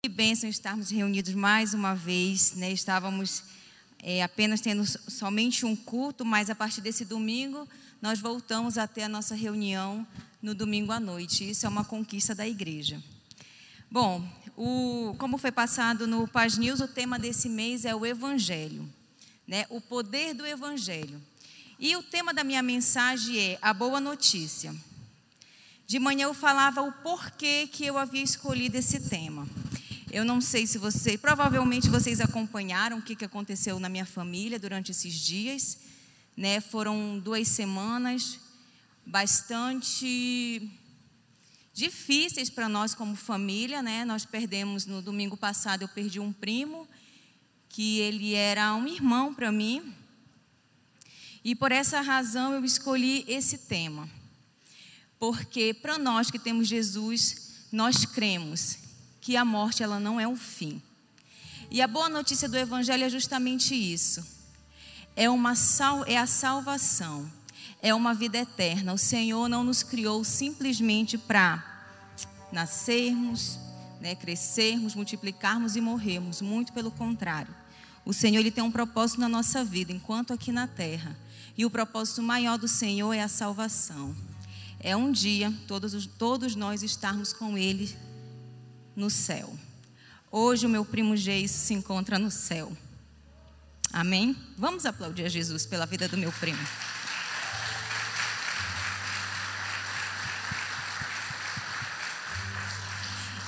Que bênção estarmos reunidos mais uma vez, né? Estávamos é, apenas tendo somente um culto, mas a partir desse domingo nós voltamos a ter a nossa reunião no domingo à noite. Isso é uma conquista da igreja. Bom, o, como foi passado no Paz News, o tema desse mês é o Evangelho, né? O poder do Evangelho. E o tema da minha mensagem é a boa notícia. De manhã eu falava o porquê que eu havia escolhido esse tema. Eu não sei se você, provavelmente vocês acompanharam o que, aconteceu na minha família durante esses dias. Né? Foram duas semanas bastante difíceis para nós como família. Né? Nós perdemos, no domingo passado, eu perdi um primo, que ele era um irmão para mim. E por essa razão eu escolhi esse tema. Porque para nós que temos Jesus, nós cremos que a morte ela não é um fim. E a boa notícia do evangelho é justamente isso. É uma sal, é a salvação. É uma vida eterna. O Senhor não nos criou simplesmente para nascermos, né, crescermos, multiplicarmos e morrermos, muito pelo contrário. O Senhor ele tem um propósito na nossa vida, enquanto aqui na terra. E o propósito maior do Senhor é a salvação. É um dia todos, todos nós estarmos com Ele no céu. Hoje o meu primo Geis se encontra no céu. Amém? Vamos aplaudir a Jesus pela vida do meu primo.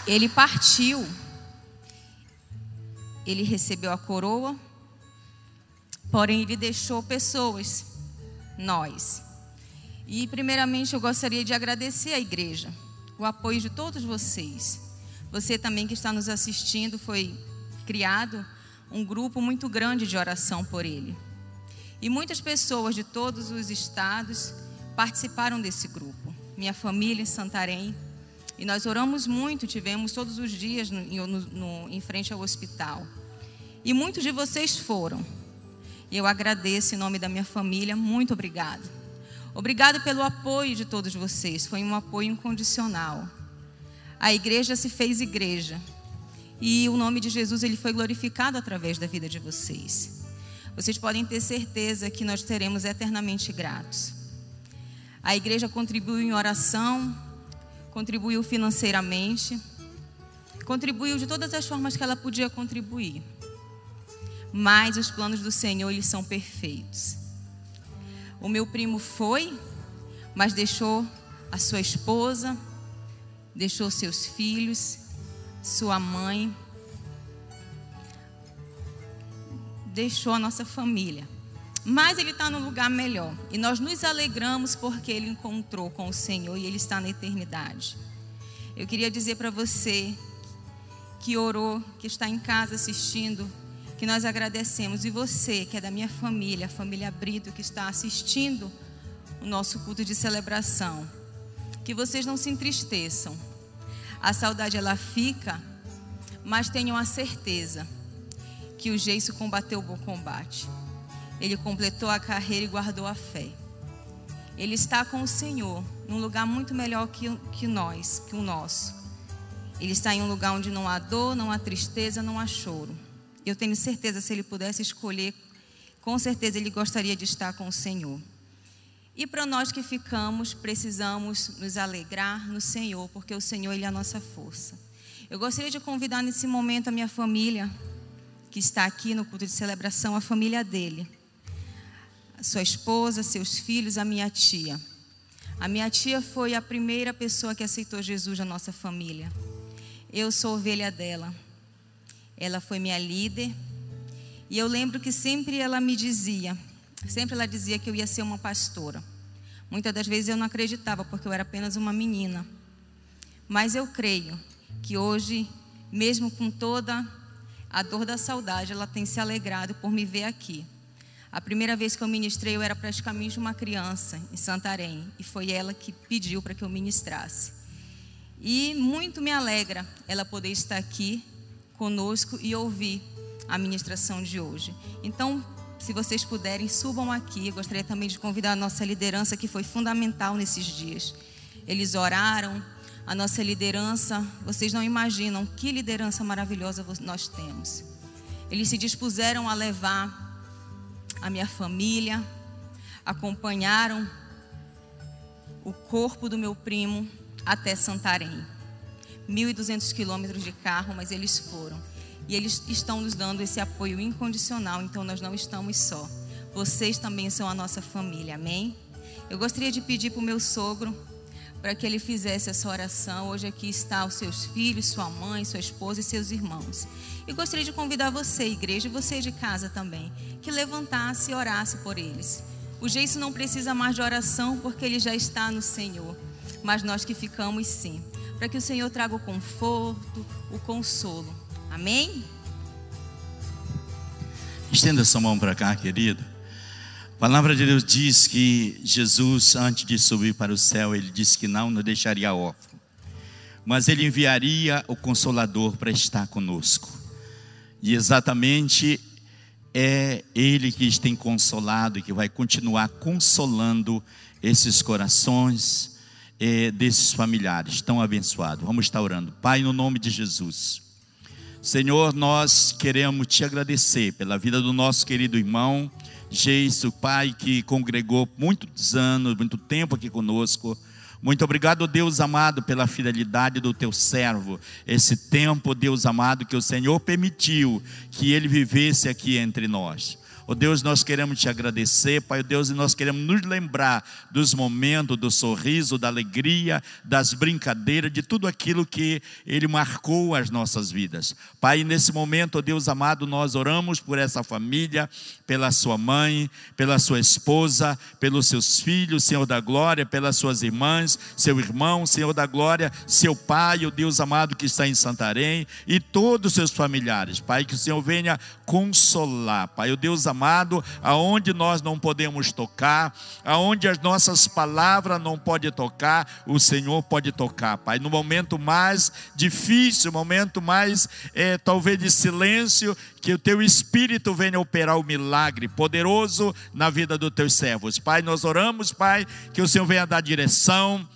Ele partiu, ele recebeu a coroa, porém ele deixou pessoas, nós. E primeiramente eu gostaria de agradecer à igreja, o apoio de todos vocês. Você também que está nos assistindo, foi criado um grupo muito grande de oração por ele. E muitas pessoas de todos os estados participaram desse grupo. Minha família em Santarém. E nós oramos muito, tivemos todos os dias no, no, no, em frente ao hospital. E muitos de vocês foram. E eu agradeço em nome da minha família, muito obrigado. Obrigado pelo apoio de todos vocês, foi um apoio incondicional a igreja se fez igreja. E o nome de Jesus ele foi glorificado através da vida de vocês. Vocês podem ter certeza que nós teremos eternamente gratos. A igreja contribuiu em oração, contribuiu financeiramente, contribuiu de todas as formas que ela podia contribuir. Mas os planos do Senhor eles são perfeitos. O meu primo foi, mas deixou a sua esposa, deixou seus filhos, sua mãe, deixou a nossa família. Mas ele está num lugar melhor. E nós nos alegramos porque ele encontrou com o Senhor e ele está na eternidade. Eu queria dizer para você que orou, que está em casa assistindo, que nós agradecemos. E você, que é da minha família, a família Brito, que está assistindo o nosso culto de celebração que vocês não se entristeçam. A saudade ela fica, mas tenham a certeza que o Geiso combateu o bom combate. Ele completou a carreira e guardou a fé. Ele está com o Senhor, num lugar muito melhor que, que nós, que o nosso. Ele está em um lugar onde não há dor, não há tristeza, não há choro. Eu tenho certeza, se ele pudesse escolher, com certeza ele gostaria de estar com o Senhor. E para nós que ficamos, precisamos nos alegrar no Senhor, porque o Senhor ele é a nossa força. Eu gostaria de convidar nesse momento a minha família, que está aqui no culto de celebração, a família dele. A sua esposa, seus filhos, a minha tia. A minha tia foi a primeira pessoa que aceitou Jesus na nossa família. Eu sou ovelha dela. Ela foi minha líder. E eu lembro que sempre ela me dizia: Sempre ela dizia que eu ia ser uma pastora. Muitas das vezes eu não acreditava, porque eu era apenas uma menina. Mas eu creio que hoje, mesmo com toda a dor da saudade, ela tem se alegrado por me ver aqui. A primeira vez que eu ministrei, eu era praticamente uma criança em Santarém, e foi ela que pediu para que eu ministrasse. E muito me alegra ela poder estar aqui conosco e ouvir a ministração de hoje. Então, se vocês puderem, subam aqui. Eu gostaria também de convidar a nossa liderança, que foi fundamental nesses dias. Eles oraram, a nossa liderança. Vocês não imaginam que liderança maravilhosa nós temos. Eles se dispuseram a levar a minha família, acompanharam o corpo do meu primo até Santarém. 1.200 quilômetros de carro, mas eles foram. E eles estão nos dando esse apoio incondicional, então nós não estamos só. Vocês também são a nossa família, amém? Eu gostaria de pedir para o meu sogro para que ele fizesse essa oração. Hoje aqui está os seus filhos, sua mãe, sua esposa e seus irmãos. E gostaria de convidar você, igreja, e você de casa também, que levantasse e orasse por eles. O Geiso não precisa mais de oração porque ele já está no Senhor, mas nós que ficamos sim, para que o Senhor traga o conforto, o consolo. Amém? Estenda sua mão para cá, querido. A palavra de Deus diz que Jesus, antes de subir para o céu, ele disse que não nos deixaria órfão, mas ele enviaria o Consolador para estar conosco. E exatamente é Ele que tem consolado e que vai continuar consolando esses corações é, desses familiares tão abençoados. Vamos estar orando. Pai, no nome de Jesus. Senhor, nós queremos te agradecer pela vida do nosso querido irmão Geiso, Pai, que congregou muitos anos, muito tempo aqui conosco. Muito obrigado, Deus amado, pela fidelidade do teu servo. Esse tempo, Deus amado, que o Senhor permitiu que ele vivesse aqui entre nós. Oh Deus, nós queremos te agradecer, Pai Deus, e nós queremos nos lembrar dos momentos, do sorriso, da alegria, das brincadeiras, de tudo aquilo que Ele marcou as nossas vidas. Pai, nesse momento, oh Deus amado, nós oramos por essa família, pela sua mãe, pela sua esposa, pelos seus filhos, Senhor da glória, pelas suas irmãs, seu irmão, Senhor da glória, seu pai, o oh Deus amado que está em Santarém, e todos os seus familiares. Pai, que o Senhor venha consolar, Pai, o Deus amado amado, aonde nós não podemos tocar, aonde as nossas palavras não podem tocar, o Senhor pode tocar, Pai. No momento mais difícil, momento mais é, talvez de silêncio, que o teu Espírito venha operar o milagre poderoso na vida dos teus servos. Pai, nós oramos, Pai, que o Senhor venha dar direção,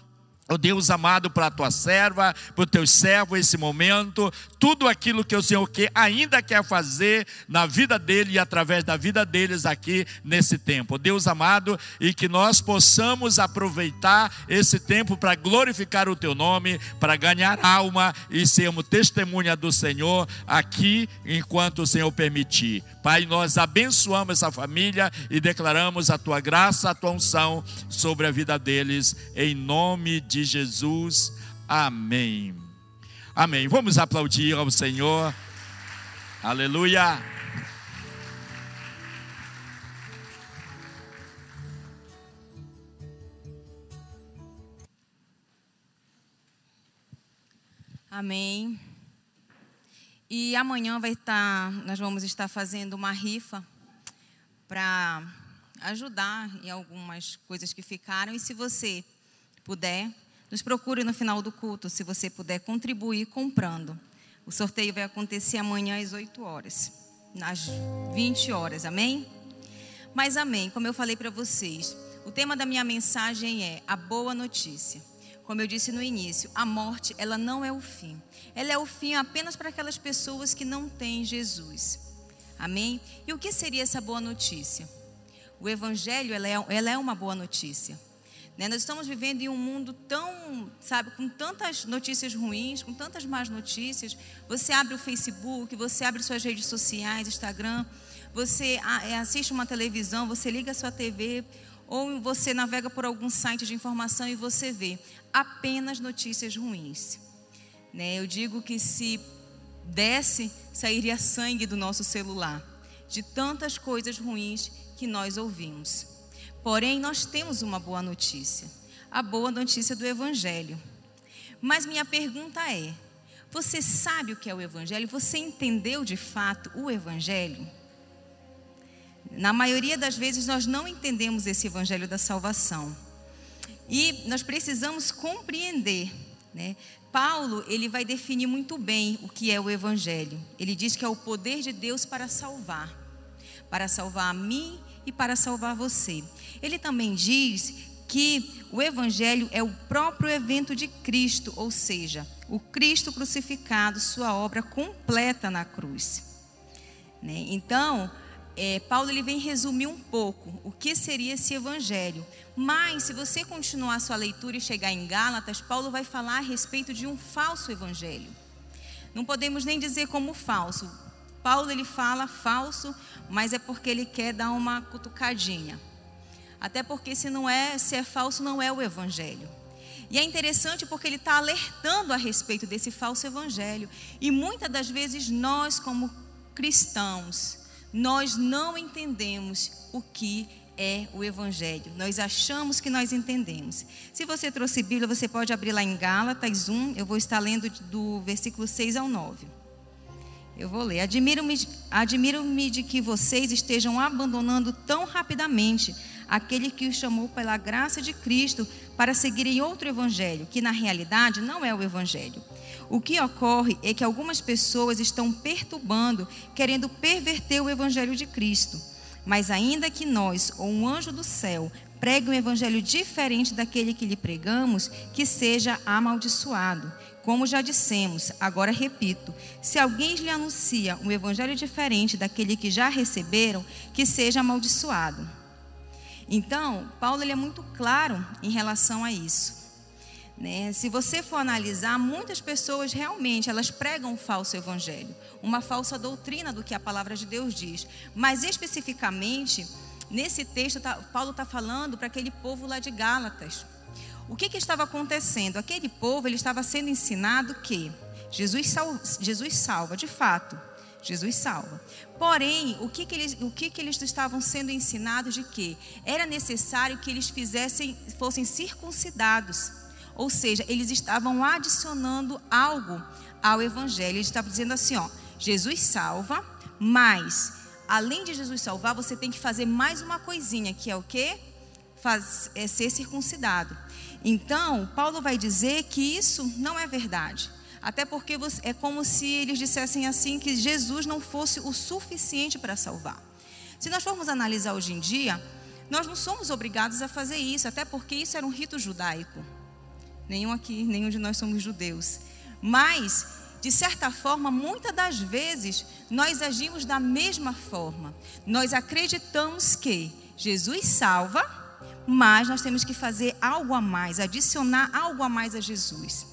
Oh Deus amado, para a tua serva, para o teu servo, esse momento, tudo aquilo que o Senhor quer, ainda quer fazer na vida dele e através da vida deles aqui nesse tempo. Deus amado, e que nós possamos aproveitar esse tempo para glorificar o teu nome, para ganhar alma e sermos testemunha do Senhor aqui enquanto o Senhor permitir. Pai, nós abençoamos essa família e declaramos a tua graça, a tua unção sobre a vida deles, em nome de de Jesus. Amém. Amém. Vamos aplaudir ao Senhor. Aleluia. Amém. E amanhã vai estar, nós vamos estar fazendo uma rifa para ajudar em algumas coisas que ficaram. E se você puder, nos procure no final do culto, se você puder contribuir comprando. O sorteio vai acontecer amanhã às 8 horas, às 20 horas, amém? Mas amém, como eu falei para vocês, o tema da minha mensagem é a boa notícia. Como eu disse no início, a morte, ela não é o fim. Ela é o fim apenas para aquelas pessoas que não têm Jesus. Amém? E o que seria essa boa notícia? O Evangelho, ela é, ela é uma boa notícia. Né? Nós estamos vivendo em um mundo tão, sabe, com tantas notícias ruins, com tantas más notícias. Você abre o Facebook, você abre suas redes sociais, Instagram, você é, assiste uma televisão, você liga a sua TV, ou você navega por algum site de informação e você vê apenas notícias ruins. Né? Eu digo que se desse, sairia sangue do nosso celular, de tantas coisas ruins que nós ouvimos. Porém, nós temos uma boa notícia, a boa notícia do Evangelho. Mas minha pergunta é: você sabe o que é o Evangelho? Você entendeu de fato o Evangelho? Na maioria das vezes nós não entendemos esse Evangelho da salvação. E nós precisamos compreender, né? Paulo, ele vai definir muito bem o que é o evangelho. Ele diz que é o poder de Deus para salvar, para salvar a mim e para salvar você. Ele também diz que o evangelho é o próprio evento de Cristo, ou seja, o Cristo crucificado, sua obra completa na cruz. Né? Então, é, Paulo ele vem resumir um pouco o que seria esse evangelho. Mas, se você continuar sua leitura e chegar em Gálatas, Paulo vai falar a respeito de um falso evangelho. Não podemos nem dizer como falso. Paulo ele fala falso, mas é porque ele quer dar uma cutucadinha. Até porque se não é, se é falso, não é o evangelho. E é interessante porque ele está alertando a respeito desse falso evangelho. E muitas das vezes nós, como cristãos, nós não entendemos o que é o Evangelho. Nós achamos que nós entendemos. Se você trouxe Bíblia, você pode abrir lá em Gálatas 1, eu vou estar lendo do versículo 6 ao 9. Eu vou ler. Admiro-me admiro de que vocês estejam abandonando tão rapidamente aquele que os chamou pela graça de Cristo para seguirem outro evangelho, que na realidade não é o evangelho. O que ocorre é que algumas pessoas estão perturbando, querendo perverter o evangelho de Cristo. Mas ainda que nós ou um anjo do céu pregue um evangelho diferente daquele que lhe pregamos, que seja amaldiçoado. Como já dissemos, agora repito: se alguém lhe anuncia um evangelho diferente daquele que já receberam, que seja amaldiçoado. Então, Paulo ele é muito claro em relação a isso. Né? Se você for analisar, muitas pessoas realmente elas pregam um falso evangelho, uma falsa doutrina do que a palavra de Deus diz. Mas especificamente nesse texto, tá, Paulo está falando para aquele povo lá de Gálatas. O que, que estava acontecendo? Aquele povo ele estava sendo ensinado que Jesus, sal, Jesus salva, de fato. Jesus salva. Porém, o que, que, eles, o que, que eles estavam sendo ensinados de que era necessário que eles fizessem, fossem circuncidados. Ou seja, eles estavam adicionando algo ao evangelho. Eles estavam dizendo assim, ó, Jesus salva, mas além de Jesus salvar, você tem que fazer mais uma coisinha, que é o quê? Faz, é ser circuncidado. Então, Paulo vai dizer que isso não é verdade. Até porque é como se eles dissessem assim que Jesus não fosse o suficiente para salvar. Se nós formos analisar hoje em dia, nós não somos obrigados a fazer isso, até porque isso era um rito judaico. Nenhum aqui, nenhum de nós somos judeus. Mas, de certa forma, muitas das vezes, nós agimos da mesma forma. Nós acreditamos que Jesus salva, mas nós temos que fazer algo a mais, adicionar algo a mais a Jesus.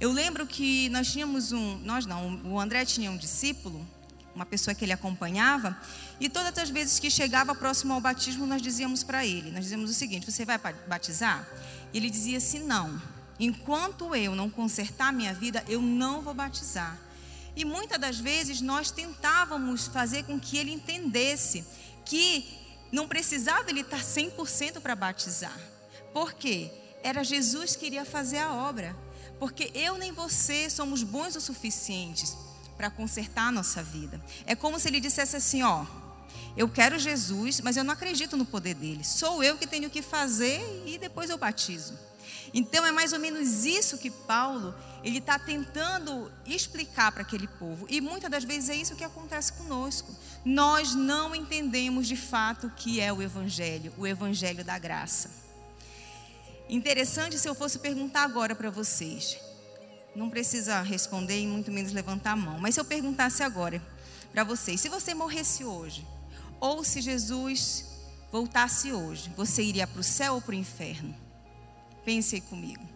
Eu lembro que nós tínhamos um, nós não, o André tinha um discípulo, uma pessoa que ele acompanhava, e todas as vezes que chegava próximo ao batismo, nós dizíamos para ele, nós dizíamos o seguinte: você vai batizar? E ele dizia assim: não. Enquanto eu não consertar minha vida, eu não vou batizar. E muitas das vezes nós tentávamos fazer com que ele entendesse que não precisava ele estar 100% para batizar. Por quê? Era Jesus que iria fazer a obra. Porque eu nem você somos bons o suficientes para consertar a nossa vida. É como se ele dissesse assim: ó, eu quero Jesus, mas eu não acredito no poder dele. Sou eu que tenho que fazer e depois eu batizo. Então é mais ou menos isso que Paulo ele está tentando explicar para aquele povo. E muitas das vezes é isso que acontece conosco. Nós não entendemos de fato o que é o Evangelho, o Evangelho da graça. Interessante se eu fosse perguntar agora para vocês. Não precisa responder e muito menos levantar a mão. Mas se eu perguntasse agora para vocês, se você morresse hoje, ou se Jesus voltasse hoje, você iria para o céu ou para o inferno? Pense comigo.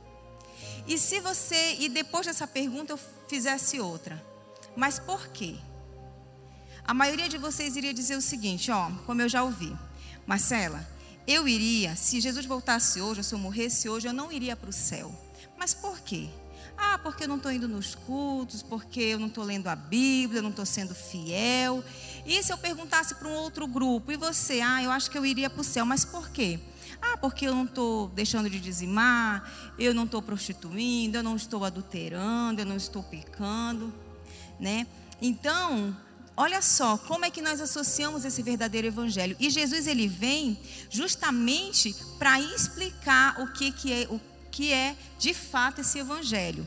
E se você, e depois dessa pergunta eu fizesse outra, mas por quê? A maioria de vocês iria dizer o seguinte, ó, como eu já ouvi, Marcela, eu iria, se Jesus voltasse hoje, se eu morresse hoje, eu não iria para o céu. Mas por quê? Ah, porque eu não estou indo nos cultos, porque eu não estou lendo a Bíblia, eu não estou sendo fiel. E se eu perguntasse para um outro grupo, e você? Ah, eu acho que eu iria para o céu, mas por quê? Ah, porque eu não estou deixando de dizimar, eu não estou prostituindo, eu não estou adulterando, eu não estou pecando, né? Então, Olha só como é que nós associamos esse verdadeiro evangelho. E Jesus ele vem justamente para explicar o que, que é o que é de fato esse evangelho.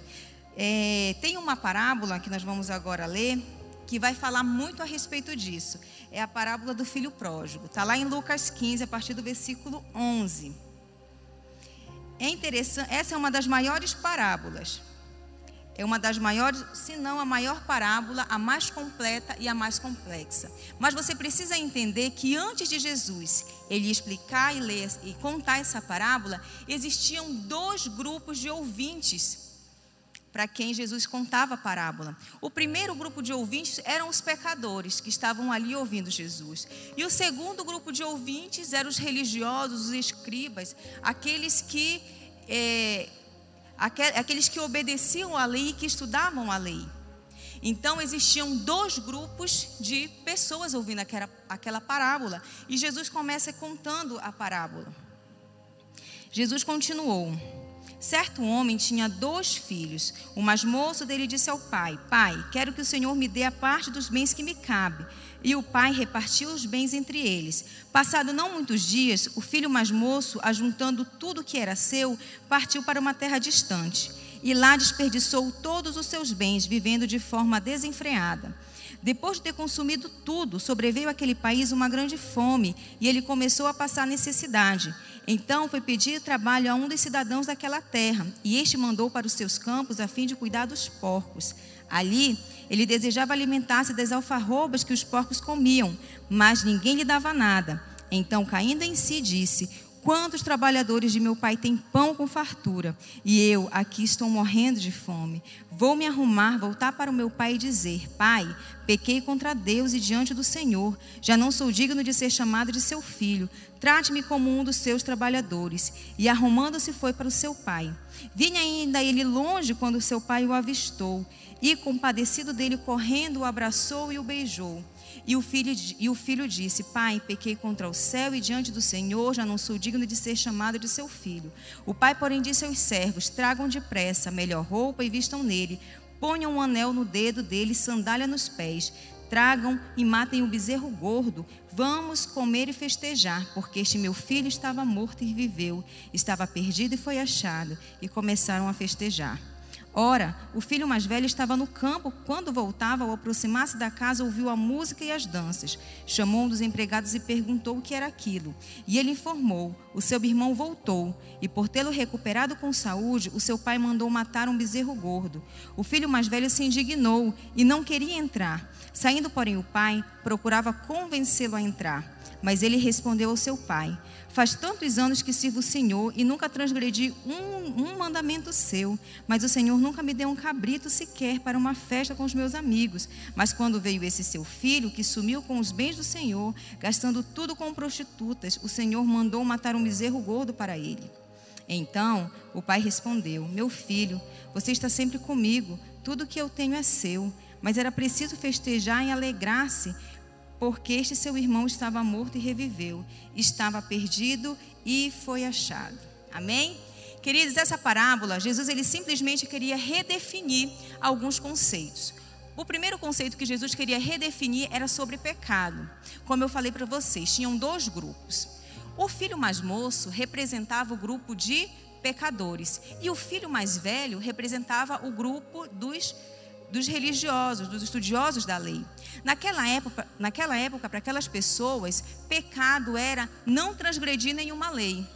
É, tem uma parábola que nós vamos agora ler que vai falar muito a respeito disso. É a parábola do filho pródigo. Está lá em Lucas 15, a partir do versículo 11. é interessante, essa é uma das maiores parábolas. É uma das maiores, se não a maior parábola, a mais completa e a mais complexa. Mas você precisa entender que antes de Jesus ele explicar e ler e contar essa parábola, existiam dois grupos de ouvintes para quem Jesus contava a parábola. O primeiro grupo de ouvintes eram os pecadores que estavam ali ouvindo Jesus. E o segundo grupo de ouvintes eram os religiosos, os escribas, aqueles que é, aqueles que obedeciam à lei e que estudavam a lei. Então existiam dois grupos de pessoas ouvindo aquela, aquela parábola. E Jesus começa contando a parábola. Jesus continuou. Certo homem tinha dois filhos. O mais moço dele disse ao pai: Pai, quero que o Senhor me dê a parte dos bens que me cabe. E o pai repartiu os bens entre eles. Passado não muitos dias, o filho mais moço, ajuntando tudo que era seu, partiu para uma terra distante. E lá desperdiçou todos os seus bens, vivendo de forma desenfreada. Depois de ter consumido tudo, sobreveio àquele país uma grande fome e ele começou a passar necessidade. Então foi pedir trabalho a um dos cidadãos daquela terra, e este mandou para os seus campos a fim de cuidar dos porcos. Ali, ele desejava alimentar-se das alfarrobas que os porcos comiam, mas ninguém lhe dava nada. Então, caindo em si, disse: Quantos trabalhadores de meu pai têm pão com fartura, e eu aqui estou morrendo de fome. Vou me arrumar, voltar para o meu pai e dizer: Pai, pequei contra Deus e diante do Senhor. Já não sou digno de ser chamado de seu filho. Trate-me como um dos seus trabalhadores. E arrumando-se foi para o seu pai. Vinha ainda ele longe quando seu pai o avistou, e compadecido dele correndo o abraçou e o beijou. E o, filho, e o filho disse: Pai, pequei contra o céu e diante do Senhor, já não sou digno de ser chamado de seu filho. O pai, porém, disse aos servos: Tragam depressa melhor roupa e vistam nele. Ponham um anel no dedo dele, sandália nos pés. Tragam e matem o bezerro gordo. Vamos comer e festejar, porque este meu filho estava morto e viveu, estava perdido e foi achado. E começaram a festejar. Ora, o filho mais velho estava no campo. Quando voltava, ao aproximar-se da casa, ouviu a música e as danças. Chamou um dos empregados e perguntou o que era aquilo. E ele informou: o seu irmão voltou, e por tê-lo recuperado com saúde, o seu pai mandou matar um bezerro gordo. O filho mais velho se indignou e não queria entrar. Saindo, porém, o pai procurava convencê-lo a entrar. Mas ele respondeu ao seu pai: Faz tantos anos que sirvo o Senhor e nunca transgredi um, um, mandamento seu. Mas o Senhor nunca me deu um cabrito sequer para uma festa com os meus amigos. Mas quando veio esse seu filho, que sumiu com os bens do Senhor, gastando tudo com prostitutas, o Senhor mandou matar um bezerro gordo para ele. Então o pai respondeu: Meu filho, você está sempre comigo, tudo que eu tenho é seu. Mas era preciso festejar e alegrar-se porque este seu irmão estava morto e reviveu, estava perdido e foi achado. Amém? Queridos, essa parábola, Jesus ele simplesmente queria redefinir alguns conceitos. O primeiro conceito que Jesus queria redefinir era sobre pecado. Como eu falei para vocês, tinham dois grupos. O filho mais moço representava o grupo de pecadores e o filho mais velho representava o grupo dos dos religiosos, dos estudiosos da lei. Naquela época, naquela época para aquelas pessoas, pecado era não transgredir nenhuma lei.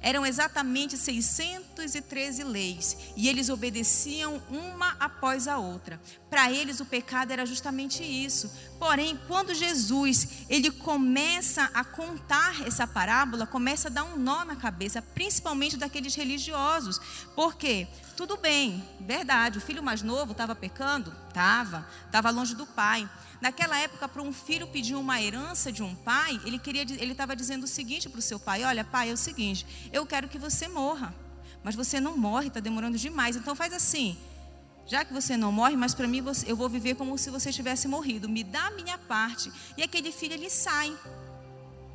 Eram exatamente 613 leis e eles obedeciam uma após a outra. Para eles o pecado era justamente isso. Porém, quando Jesus ele começa a contar essa parábola, começa a dar um nó na cabeça, principalmente daqueles religiosos. Por quê? Tudo bem, verdade, o filho mais novo estava pecando? Estava, estava longe do pai. Naquela época, para um filho pedir uma herança de um pai, ele queria, ele estava dizendo o seguinte para o seu pai: Olha, pai, é o seguinte, eu quero que você morra, mas você não morre, está demorando demais. Então faz assim, já que você não morre, mas para mim eu vou viver como se você tivesse morrido. Me dá a minha parte. E aquele filho ele sai.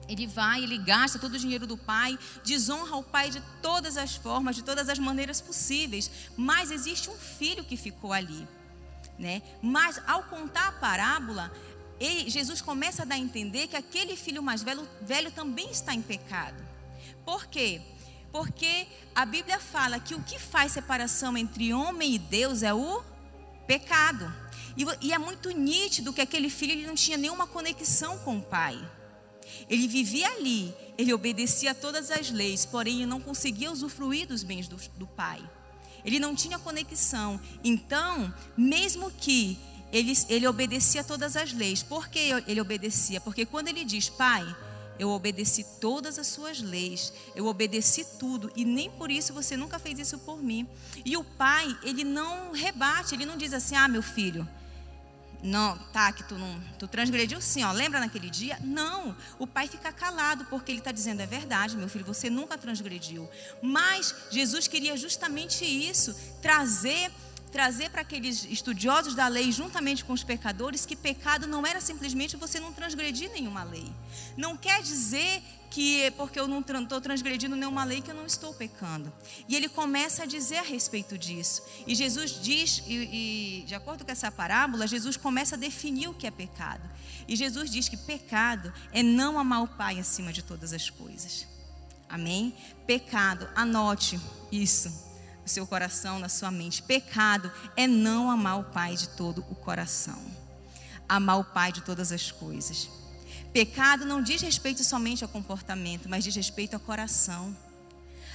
Ele vai, ele gasta todo o dinheiro do pai, desonra o pai de todas as formas, de todas as maneiras possíveis. Mas existe um filho que ficou ali né? Mas ao contar a parábola, ele, Jesus começa a dar a entender que aquele filho mais velho, velho também está em pecado. Por quê? Porque a Bíblia fala que o que faz separação entre homem e Deus é o pecado. E, e é muito nítido que aquele filho ele não tinha nenhuma conexão com o pai. Ele vivia ali, ele obedecia a todas as leis, porém ele não conseguia usufruir dos bens do, do pai. Ele não tinha conexão. Então, mesmo que ele, ele obedecia a todas as leis, por que ele obedecia? Porque quando ele diz, pai, eu obedeci todas as suas leis, eu obedeci tudo, e nem por isso você nunca fez isso por mim. E o pai, ele não rebate, ele não diz assim: ah, meu filho, não, tá, que tu não, tu transgrediu sim, ó, lembra naquele dia? Não, o pai fica calado, porque ele está dizendo, é verdade, meu filho, você nunca transgrediu. Mas Jesus queria justamente isso, trazer trazer para aqueles estudiosos da lei, juntamente com os pecadores, que pecado não era simplesmente você não transgredir nenhuma lei. Não quer dizer que porque eu não estou transgredindo nenhuma lei que eu não estou pecando. E ele começa a dizer a respeito disso. E Jesus diz, e, e de acordo com essa parábola, Jesus começa a definir o que é pecado. E Jesus diz que pecado é não amar o Pai acima de todas as coisas. Amém? Pecado, anote isso no seu coração, na sua mente. Pecado é não amar o Pai de todo o coração. Amar o Pai de todas as coisas. Pecado não diz respeito somente ao comportamento, mas diz respeito ao coração.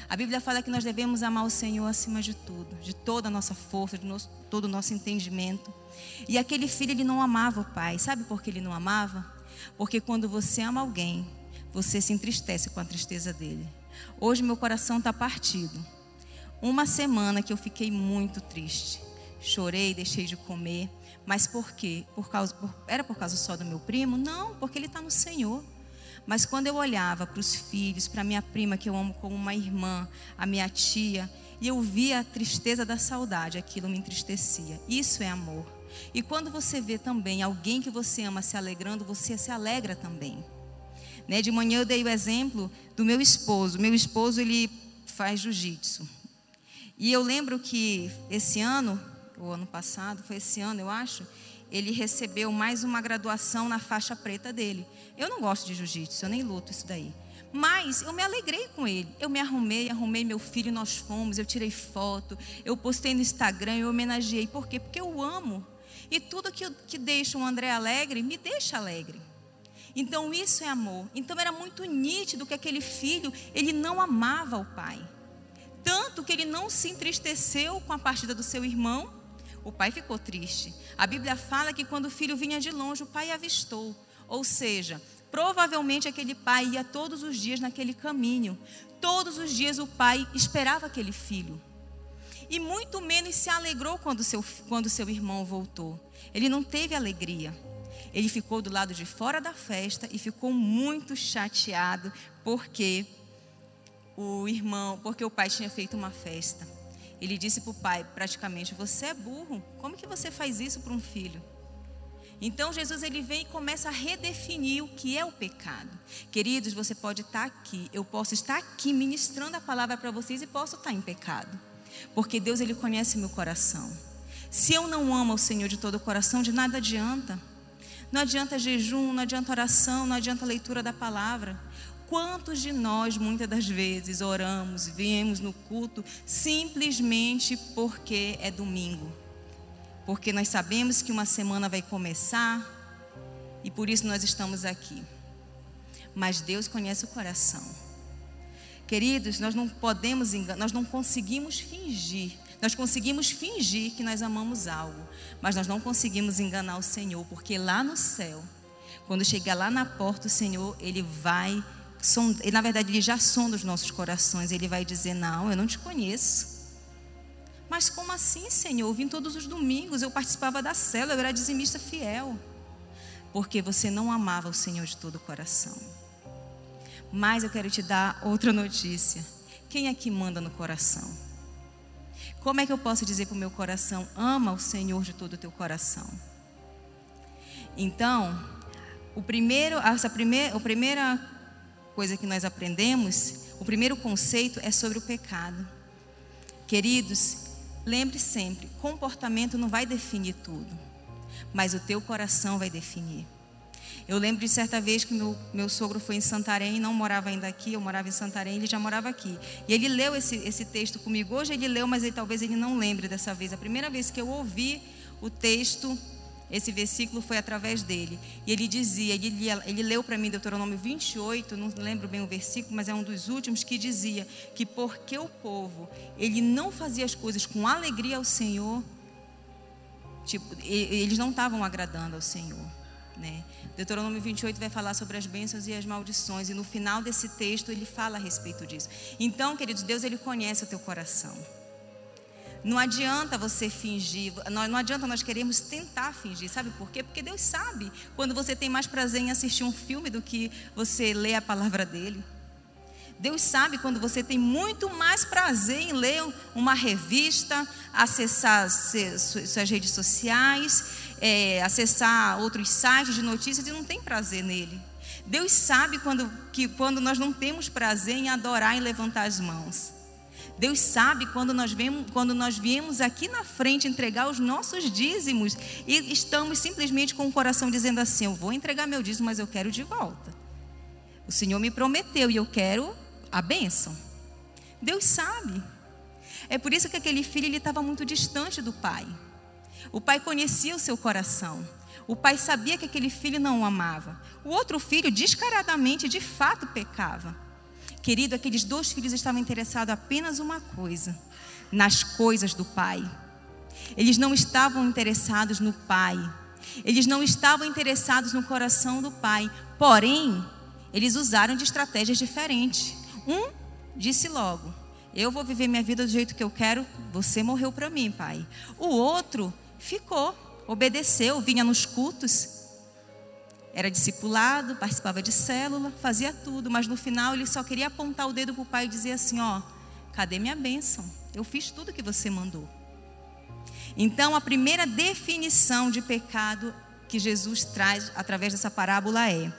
A Bíblia fala que nós devemos amar o Senhor acima de tudo, de toda a nossa força, de nosso, todo o nosso entendimento. E aquele filho, ele não amava o pai. Sabe por que ele não amava? Porque quando você ama alguém, você se entristece com a tristeza dele. Hoje meu coração está partido uma semana que eu fiquei muito triste. Chorei, deixei de comer. Mas por quê? Por causa, por, era por causa só do meu primo? Não, porque ele está no Senhor. Mas quando eu olhava para os filhos, para minha prima, que eu amo como uma irmã, a minha tia, e eu via a tristeza da saudade, aquilo me entristecia. Isso é amor. E quando você vê também alguém que você ama se alegrando, você se alegra também. Né? De manhã eu dei o exemplo do meu esposo. Meu esposo ele faz jiu-jitsu. E eu lembro que esse ano, ou ano passado, foi esse ano, eu acho, ele recebeu mais uma graduação na faixa preta dele. Eu não gosto de jiu-jitsu, eu nem luto isso daí. Mas eu me alegrei com ele. Eu me arrumei, arrumei meu filho, nós fomos, eu tirei foto, eu postei no Instagram, eu homenageei. Por quê? Porque eu amo. E tudo que, que deixa o André alegre, me deixa alegre. Então isso é amor. Então era muito nítido que aquele filho, ele não amava o pai. Tanto que ele não se entristeceu com a partida do seu irmão, o pai ficou triste. A Bíblia fala que quando o filho vinha de longe, o pai avistou. Ou seja, provavelmente aquele pai ia todos os dias naquele caminho. Todos os dias o pai esperava aquele filho. E muito menos se alegrou quando seu, quando seu irmão voltou. Ele não teve alegria. Ele ficou do lado de fora da festa e ficou muito chateado porque o irmão, porque o pai tinha feito uma festa. Ele disse para o pai, praticamente, você é burro. Como que você faz isso para um filho? Então Jesus ele vem e começa a redefinir o que é o pecado. Queridos, você pode estar aqui, eu posso estar aqui ministrando a palavra para vocês e posso estar em pecado. Porque Deus ele conhece meu coração. Se eu não amo o Senhor de todo o coração, de nada adianta. Não adianta jejum, não adianta oração, não adianta leitura da palavra. Quantos de nós, muitas das vezes, oramos, viemos no culto simplesmente porque é domingo? Porque nós sabemos que uma semana vai começar e por isso nós estamos aqui. Mas Deus conhece o coração. Queridos, nós não podemos enganar, nós não conseguimos fingir. Nós conseguimos fingir que nós amamos algo, mas nós não conseguimos enganar o Senhor, porque lá no céu, quando chegar lá na porta, o Senhor, ele vai e na verdade, ele já sonda os nossos corações. Ele vai dizer: Não, eu não te conheço. Mas como assim, Senhor? Eu vim todos os domingos, eu participava da célula, eu era dizimista fiel. Porque você não amava o Senhor de todo o coração. Mas eu quero te dar outra notícia. Quem é que manda no coração? Como é que eu posso dizer para o meu coração: ama o Senhor de todo o teu coração? Então, o primeiro, essa primeira, a primeira coisa que nós aprendemos, o primeiro conceito é sobre o pecado. Queridos, lembre sempre: comportamento não vai definir tudo, mas o teu coração vai definir. Eu lembro de certa vez que meu, meu sogro foi em Santarém, não morava ainda aqui, eu morava em Santarém, ele já morava aqui. E ele leu esse, esse texto comigo. Hoje ele leu, mas ele, talvez ele não lembre dessa vez. A primeira vez que eu ouvi o texto esse versículo foi através dele. E ele dizia, ele, ele leu para mim Deuteronômio 28, não lembro bem o versículo, mas é um dos últimos, que dizia que porque o povo, ele não fazia as coisas com alegria ao Senhor, tipo, eles não estavam agradando ao Senhor. Né? Deuteronômio 28 vai falar sobre as bênçãos e as maldições, e no final desse texto ele fala a respeito disso. Então, queridos, Deus ele conhece o teu coração. Não adianta você fingir, não, adianta nós queremos tentar fingir, sabe por quê? Porque Deus sabe quando você tem mais prazer em assistir um filme do que você ler a palavra dele. Deus sabe quando você tem muito mais prazer em ler uma revista, acessar suas redes sociais, é, acessar outros sites de notícias e não tem prazer nele. Deus sabe quando, que quando nós não temos prazer em adorar e levantar as mãos. Deus sabe quando nós, vemos, quando nós viemos aqui na frente entregar os nossos dízimos e estamos simplesmente com o coração dizendo assim: Eu vou entregar meu dízimo, mas eu quero de volta. O Senhor me prometeu e eu quero a bênção. Deus sabe. É por isso que aquele filho ele estava muito distante do pai. O pai conhecia o seu coração. O pai sabia que aquele filho não o amava. O outro filho, descaradamente, de fato pecava. Querido, aqueles dois filhos estavam interessados apenas uma coisa: nas coisas do pai. Eles não estavam interessados no pai. Eles não estavam interessados no coração do pai. Porém, eles usaram de estratégias diferentes. Um disse logo: Eu vou viver minha vida do jeito que eu quero. Você morreu para mim, pai. O outro ficou, obedeceu, vinha nos cultos era discipulado, participava de célula, fazia tudo, mas no final ele só queria apontar o dedo para o pai e dizer assim: Ó, cadê minha bênção? Eu fiz tudo que você mandou. Então, a primeira definição de pecado que Jesus traz através dessa parábola é: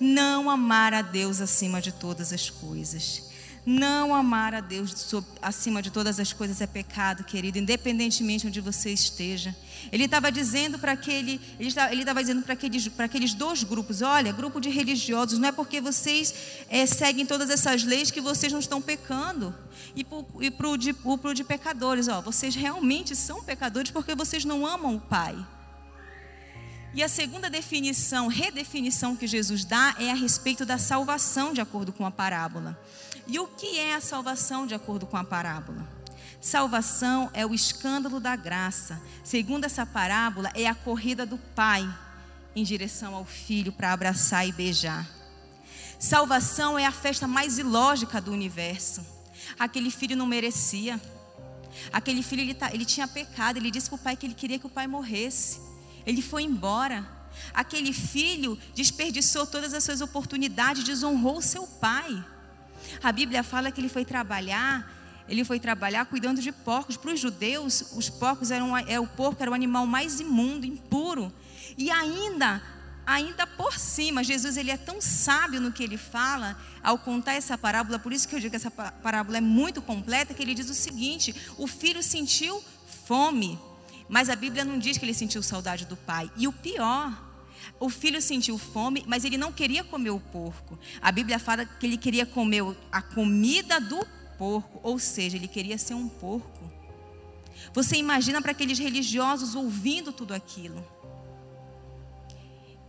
não amar a Deus acima de todas as coisas. Não amar a Deus acima de todas as coisas é pecado, querido, independentemente onde você esteja. Ele estava dizendo para aquele, ele estava dizendo para aqueles, aqueles dois grupos: olha, grupo de religiosos, não é porque vocês é, seguem todas essas leis que vocês não estão pecando. E para o de, de pecadores, ó, vocês realmente são pecadores porque vocês não amam o Pai. E a segunda definição, redefinição que Jesus dá é a respeito da salvação, de acordo com a parábola. E o que é a salvação de acordo com a parábola? Salvação é o escândalo da graça. Segundo essa parábola, é a corrida do pai em direção ao filho para abraçar e beijar. Salvação é a festa mais ilógica do universo. Aquele filho não merecia. Aquele filho ele, tá, ele tinha pecado. Ele disse para o pai que ele queria que o pai morresse. Ele foi embora. Aquele filho desperdiçou todas as suas oportunidades, desonrou seu pai. A Bíblia fala que ele foi trabalhar, ele foi trabalhar cuidando de porcos. Para os judeus, os porcos eram é, o porco era o animal mais imundo, impuro. E ainda, ainda por cima, Jesus ele é tão sábio no que ele fala ao contar essa parábola. Por isso que eu digo que essa parábola é muito completa, que ele diz o seguinte: o filho sentiu fome, mas a Bíblia não diz que ele sentiu saudade do pai. E o pior o filho sentiu fome, mas ele não queria comer o porco. A Bíblia fala que ele queria comer a comida do porco, ou seja, ele queria ser um porco. Você imagina para aqueles religiosos ouvindo tudo aquilo.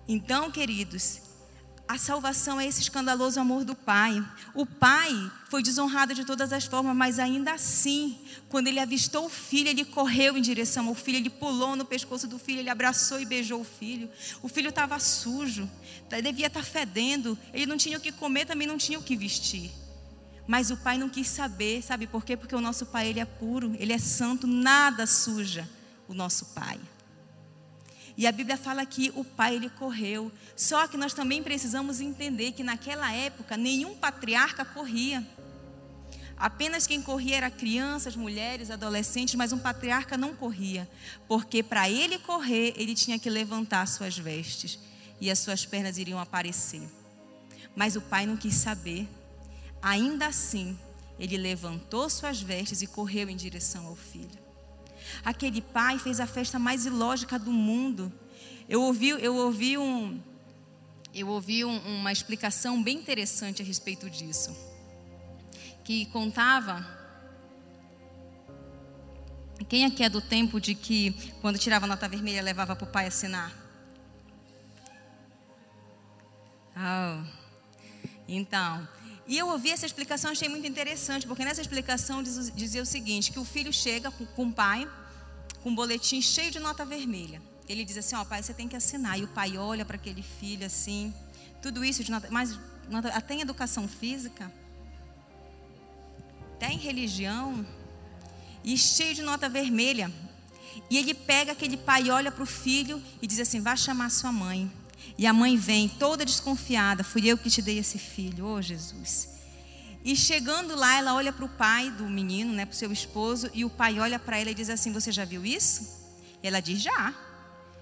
Então, queridos, a salvação é esse escandaloso amor do Pai. O Pai foi desonrado de todas as formas, mas ainda assim, quando ele avistou o filho, ele correu em direção ao filho, ele pulou no pescoço do filho, ele abraçou e beijou o filho. O filho estava sujo, devia estar fedendo, ele não tinha o que comer, também não tinha o que vestir. Mas o pai não quis saber, sabe por quê? Porque o nosso pai ele é puro, ele é santo, nada suja o nosso pai. E a Bíblia fala que o pai ele correu. Só que nós também precisamos entender que naquela época nenhum patriarca corria. Apenas quem corria era crianças, mulheres, adolescentes, mas um patriarca não corria, porque para ele correr, ele tinha que levantar suas vestes e as suas pernas iriam aparecer. Mas o pai não quis saber. Ainda assim, ele levantou suas vestes e correu em direção ao filho. Aquele pai fez a festa mais ilógica do mundo. Eu ouvi, eu ouvi, um, eu ouvi um, uma explicação bem interessante a respeito disso. Que contava Quem aqui é do tempo de que, quando tirava nota vermelha, levava para o pai assinar? Oh. Então, e eu ouvi essa explicação, achei muito interessante, porque nessa explicação diz, dizia o seguinte: que o filho chega com o pai, com um boletim cheio de nota vermelha. Ele diz assim: Ó, oh, pai, você tem que assinar. E o pai olha para aquele filho assim, tudo isso de nota, mas nota, tem educação física, tem religião, e cheio de nota vermelha. E ele pega aquele pai, olha para o filho e diz assim: Vá chamar sua mãe. E a mãe vem toda desconfiada: Fui eu que te dei esse filho, oh Jesus. E chegando lá, ela olha para o pai do menino, né, para o seu esposo, e o pai olha para ela e diz assim: Você já viu isso? E ela diz: Já.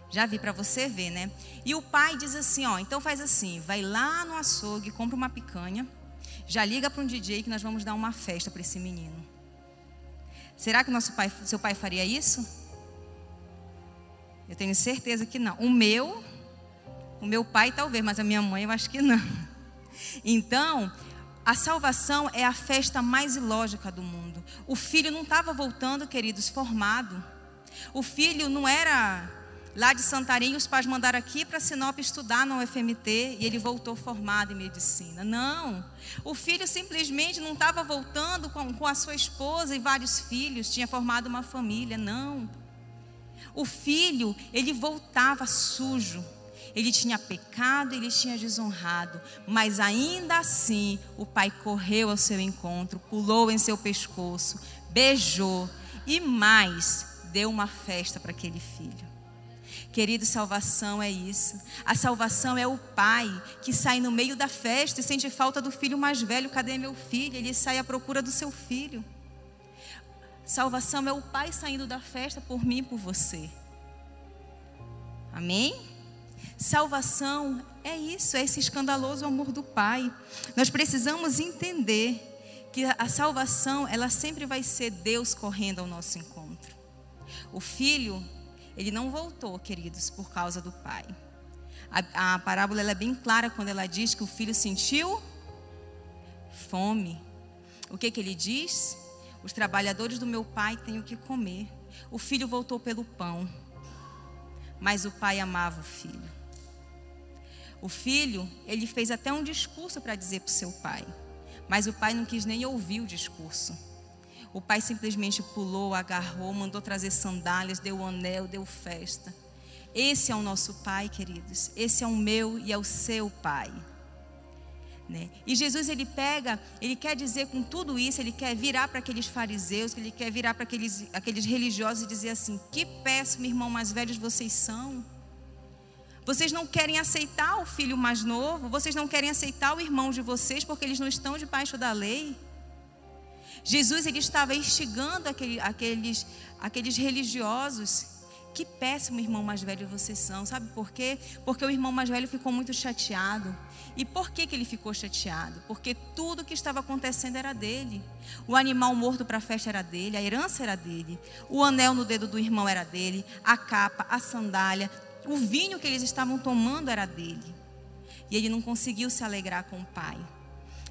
Já vi para você ver, né? E o pai diz assim: Ó, então faz assim, vai lá no açougue, compra uma picanha, já liga para um DJ que nós vamos dar uma festa para esse menino. Será que nosso pai, seu pai faria isso? Eu tenho certeza que não. O meu, o meu pai talvez, mas a minha mãe eu acho que não. Então, a salvação é a festa mais ilógica do mundo. O filho não estava voltando, queridos, formado. O filho não era lá de Santarém, os pais mandaram aqui para Sinop estudar no UFMT e ele voltou formado em medicina. Não, o filho simplesmente não estava voltando com, com a sua esposa e vários filhos, tinha formado uma família. Não. O filho, ele voltava sujo. Ele tinha pecado, ele tinha desonrado, mas ainda assim o pai correu ao seu encontro, pulou em seu pescoço, beijou e mais deu uma festa para aquele filho. Querido, salvação é isso. A salvação é o pai que sai no meio da festa e sente falta do filho mais velho. Cadê meu filho? Ele sai à procura do seu filho. Salvação é o pai saindo da festa por mim e por você. Amém? Salvação é isso, é esse escandaloso amor do pai. Nós precisamos entender que a salvação, ela sempre vai ser Deus correndo ao nosso encontro. O filho ele não voltou, queridos, por causa do pai. A, a parábola é bem clara quando ela diz que o filho sentiu fome. O que, que ele diz? Os trabalhadores do meu pai têm o que comer. O filho voltou pelo pão, mas o pai amava o filho. O filho, ele fez até um discurso para dizer para o seu pai, mas o pai não quis nem ouvir o discurso. O pai simplesmente pulou, agarrou, mandou trazer sandálias, deu anel, deu festa. Esse é o nosso pai, queridos. Esse é o meu e é o seu pai. Né? E Jesus ele pega, ele quer dizer com tudo isso, ele quer virar para aqueles fariseus, ele quer virar para aqueles, aqueles religiosos e dizer assim: que péssimo irmão mais velhos vocês são. Vocês não querem aceitar o filho mais novo, vocês não querem aceitar o irmão de vocês porque eles não estão debaixo da lei. Jesus ele estava instigando aquele, aqueles, aqueles religiosos. Que péssimo irmão mais velho vocês são. Sabe por quê? Porque o irmão mais velho ficou muito chateado. E por que, que ele ficou chateado? Porque tudo que estava acontecendo era dele. O animal morto para a festa era dele, a herança era dele, o anel no dedo do irmão era dele, a capa, a sandália, o vinho que eles estavam tomando era dele. E ele não conseguiu se alegrar com o pai.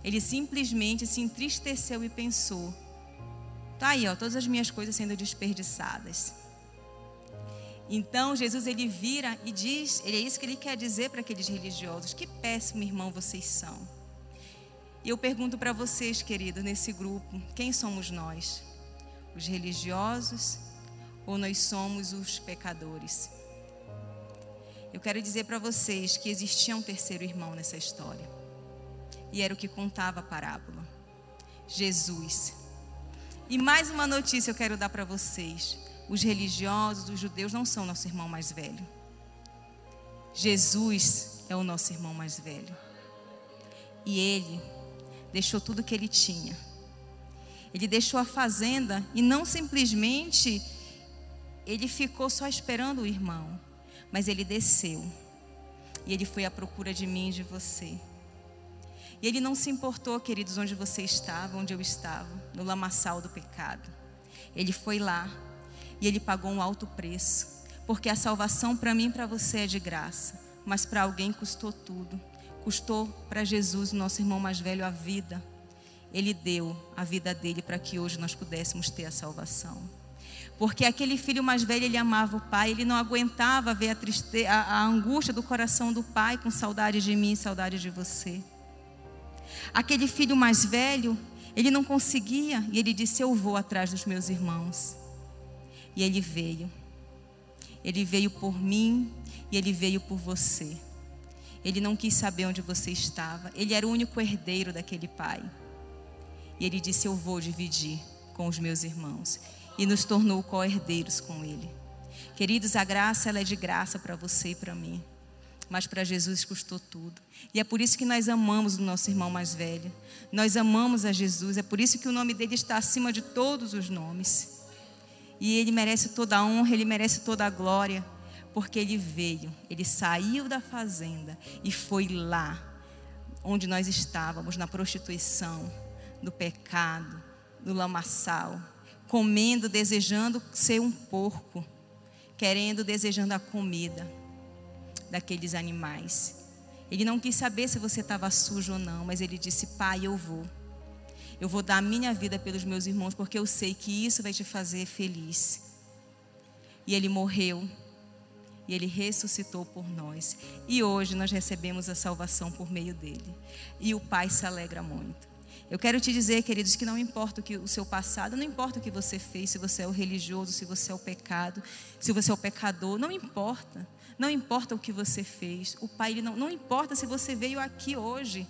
Ele simplesmente se entristeceu e pensou: tá aí, ó, todas as minhas coisas sendo desperdiçadas. Então Jesus ele vira e diz, ele é isso que ele quer dizer para aqueles religiosos: que péssimo irmão vocês são. E eu pergunto para vocês, queridos, nesse grupo, quem somos nós? Os religiosos ou nós somos os pecadores? Eu quero dizer para vocês que existia um terceiro irmão nessa história. E era o que contava a parábola. Jesus. E mais uma notícia eu quero dar para vocês. Os religiosos, os judeus não são nosso irmão mais velho. Jesus é o nosso irmão mais velho. E ele deixou tudo que ele tinha. Ele deixou a fazenda e não simplesmente ele ficou só esperando o irmão, mas ele desceu. E ele foi à procura de mim e de você. E ele não se importou, queridos, onde você estava, onde eu estava, no lamaçal do pecado. Ele foi lá e ele pagou um alto preço, porque a salvação para mim e para você é de graça, mas para alguém custou tudo. Custou para Jesus, nosso irmão mais velho, a vida. Ele deu a vida dele para que hoje nós pudéssemos ter a salvação. Porque aquele filho mais velho, ele amava o pai, ele não aguentava ver a, tristeza, a, a angústia do coração do pai com saudade de mim, saudade de você. Aquele filho mais velho, ele não conseguia, e ele disse: Eu vou atrás dos meus irmãos. E ele veio. Ele veio por mim e ele veio por você. Ele não quis saber onde você estava. Ele era o único herdeiro daquele pai. E ele disse: Eu vou dividir com os meus irmãos e nos tornou co-herdeiros com Ele. Queridos, a graça ela é de graça para você e para mim, mas para Jesus custou tudo. E é por isso que nós amamos o nosso irmão mais velho. Nós amamos a Jesus, é por isso que o nome dele está acima de todos os nomes. E ele merece toda a honra, ele merece toda a glória, porque ele veio, ele saiu da fazenda e foi lá onde nós estávamos, na prostituição, no pecado, no lamaçal comendo, desejando ser um porco, querendo, desejando a comida daqueles animais. Ele não quis saber se você estava sujo ou não, mas ele disse: Pai, eu vou. Eu vou dar a minha vida pelos meus irmãos, porque eu sei que isso vai te fazer feliz. E ele morreu, e ele ressuscitou por nós. E hoje nós recebemos a salvação por meio dele. E o Pai se alegra muito. Eu quero te dizer, queridos, que não importa o, que, o seu passado, não importa o que você fez, se você é o religioso, se você é o pecado, se você é o pecador, não importa. Não importa o que você fez. O Pai, não, não importa se você veio aqui hoje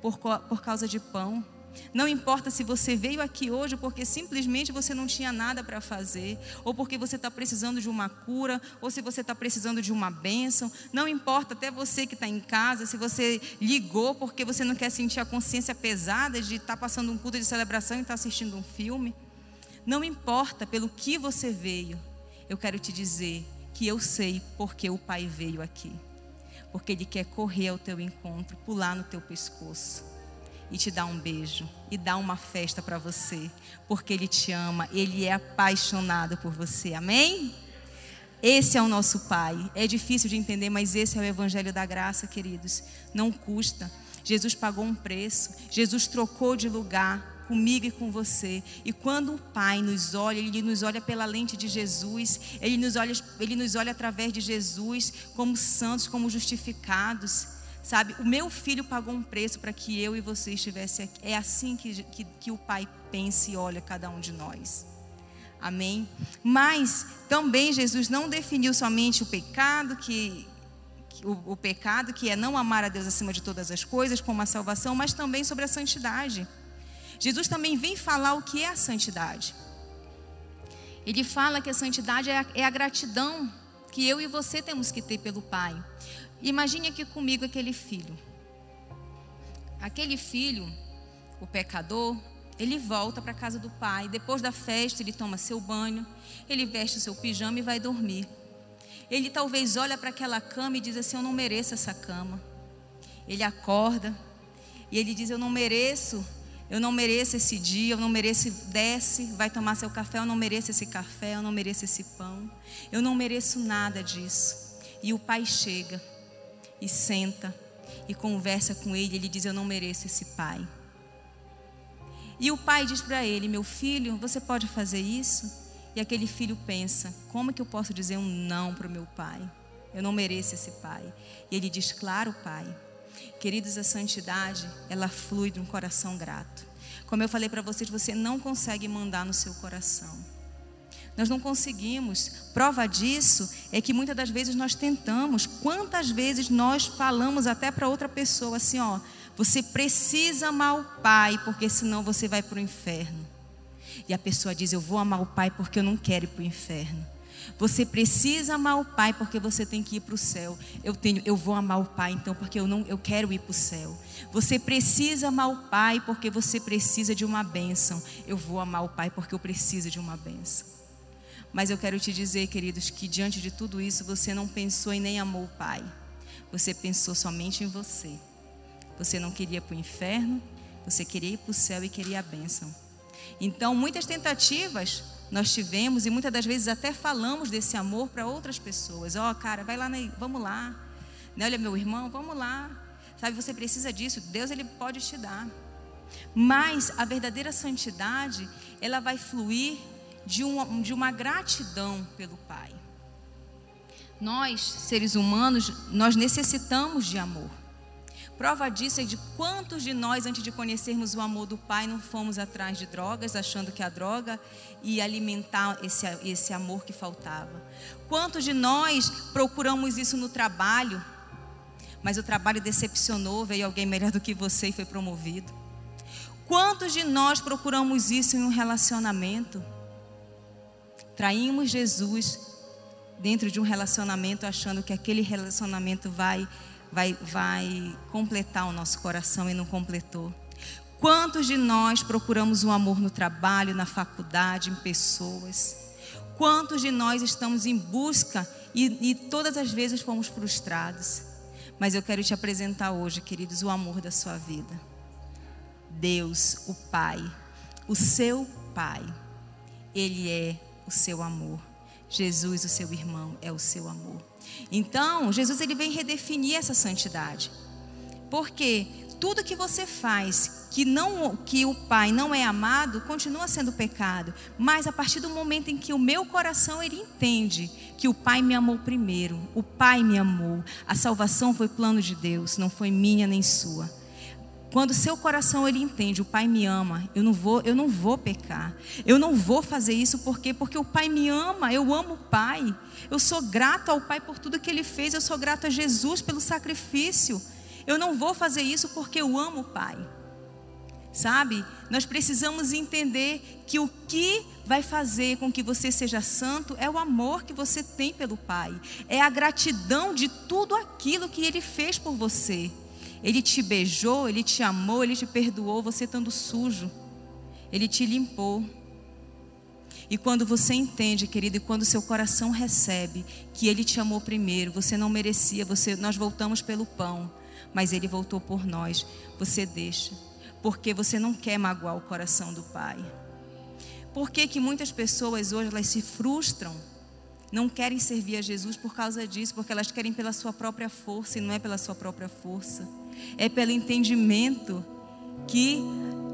por, por causa de pão. Não importa se você veio aqui hoje porque simplesmente você não tinha nada para fazer, ou porque você está precisando de uma cura, ou se você está precisando de uma bênção. Não importa até você que está em casa, se você ligou porque você não quer sentir a consciência pesada de estar tá passando um culto de celebração e estar tá assistindo um filme. Não importa pelo que você veio, eu quero te dizer que eu sei porque o Pai veio aqui. Porque Ele quer correr ao teu encontro, pular no teu pescoço e te dar um beijo e dar uma festa para você, porque Ele te ama, Ele é apaixonado por você, amém? Esse é o nosso Pai. É difícil de entender, mas esse é o Evangelho da Graça, queridos. Não custa. Jesus pagou um preço, Jesus trocou de lugar comigo e com você. E quando o Pai nos olha, Ele nos olha pela lente de Jesus, Ele nos olha, Ele nos olha através de Jesus, como santos, como justificados. Sabe, o meu filho pagou um preço para que eu e você estivesse aqui. É assim que, que, que o Pai pensa e olha cada um de nós. Amém? Mas também Jesus não definiu somente o pecado, que, o, o, pecado, que é não amar a Deus acima de todas as coisas, como a salvação, mas também sobre a santidade. Jesus também vem falar o que é a santidade. Ele fala que a santidade é a, é a gratidão que eu e você temos que ter pelo Pai. Imagine aqui comigo aquele filho. Aquele filho, o pecador, ele volta para a casa do pai. Depois da festa, ele toma seu banho, ele veste o seu pijama e vai dormir. Ele talvez olha para aquela cama e diz assim: Eu não mereço essa cama. Ele acorda e ele diz: Eu não mereço, eu não mereço esse dia, eu não mereço. Desce, vai tomar seu café, eu não mereço esse café, eu não mereço esse pão, eu não mereço nada disso. E o pai chega e senta e conversa com ele. Ele diz: Eu não mereço esse pai. E o pai diz para ele: Meu filho, você pode fazer isso? E aquele filho pensa: Como que eu posso dizer um não para o meu pai? Eu não mereço esse pai. E ele diz: Claro, pai. Queridos, a santidade, ela flui de um coração grato. Como eu falei para vocês, você não consegue mandar no seu coração. Nós não conseguimos. Prova disso é que muitas das vezes nós tentamos. Quantas vezes nós falamos até para outra pessoa assim, ó, você precisa amar o pai, porque senão você vai para o inferno. E a pessoa diz, eu vou amar o pai porque eu não quero ir para o inferno. Você precisa amar o pai porque você tem que ir para o céu. Eu tenho, eu vou amar o pai então porque eu não, eu quero ir para o céu. Você precisa amar o pai porque você precisa de uma bênção. Eu vou amar o pai porque eu preciso de uma bênção. Mas eu quero te dizer, queridos, que diante de tudo isso você não pensou e nem amou o Pai. Você pensou somente em você. Você não queria para o inferno, você queria ir para o céu e queria a bênção. Então, muitas tentativas nós tivemos e muitas das vezes até falamos desse amor para outras pessoas. Ó, oh, cara, vai lá, vamos lá. Né? Olha, meu irmão, vamos lá. Sabe, você precisa disso. Deus ele pode te dar. Mas a verdadeira santidade, ela vai fluir de uma, de uma gratidão pelo Pai. Nós, seres humanos, nós necessitamos de amor. Prova disso é de quantos de nós, antes de conhecermos o amor do Pai, não fomos atrás de drogas, achando que a droga ia alimentar esse, esse amor que faltava. Quantos de nós procuramos isso no trabalho, mas o trabalho decepcionou, veio alguém melhor do que você e foi promovido. Quantos de nós procuramos isso em um relacionamento? Traímos Jesus dentro de um relacionamento achando que aquele relacionamento vai vai, vai completar o nosso coração e não completou. Quantos de nós procuramos o um amor no trabalho, na faculdade, em pessoas? Quantos de nós estamos em busca e, e todas as vezes fomos frustrados? Mas eu quero te apresentar hoje, queridos, o amor da sua vida. Deus, o Pai, o seu Pai, Ele é o seu amor. Jesus, o seu irmão, é o seu amor. Então, Jesus ele vem redefinir essa santidade. Porque tudo que você faz que não que o Pai não é amado, continua sendo pecado. Mas a partir do momento em que o meu coração ele entende que o Pai me amou primeiro, o Pai me amou, a salvação foi plano de Deus, não foi minha nem sua. Quando seu coração ele entende, o Pai me ama, eu não vou, eu não vou pecar. Eu não vou fazer isso porque porque o Pai me ama, eu amo o Pai. Eu sou grato ao Pai por tudo que ele fez, eu sou grato a Jesus pelo sacrifício. Eu não vou fazer isso porque eu amo o Pai. Sabe? Nós precisamos entender que o que vai fazer com que você seja santo é o amor que você tem pelo Pai, é a gratidão de tudo aquilo que ele fez por você. Ele te beijou, ele te amou, ele te perdoou, você estando sujo. Ele te limpou. E quando você entende, querido, e quando seu coração recebe que ele te amou primeiro, você não merecia, você nós voltamos pelo pão, mas ele voltou por nós. Você deixa, porque você não quer magoar o coração do Pai. Por que, que muitas pessoas hoje elas se frustram? Não querem servir a Jesus por causa disso, porque elas querem pela sua própria força e não é pela sua própria força é pelo entendimento que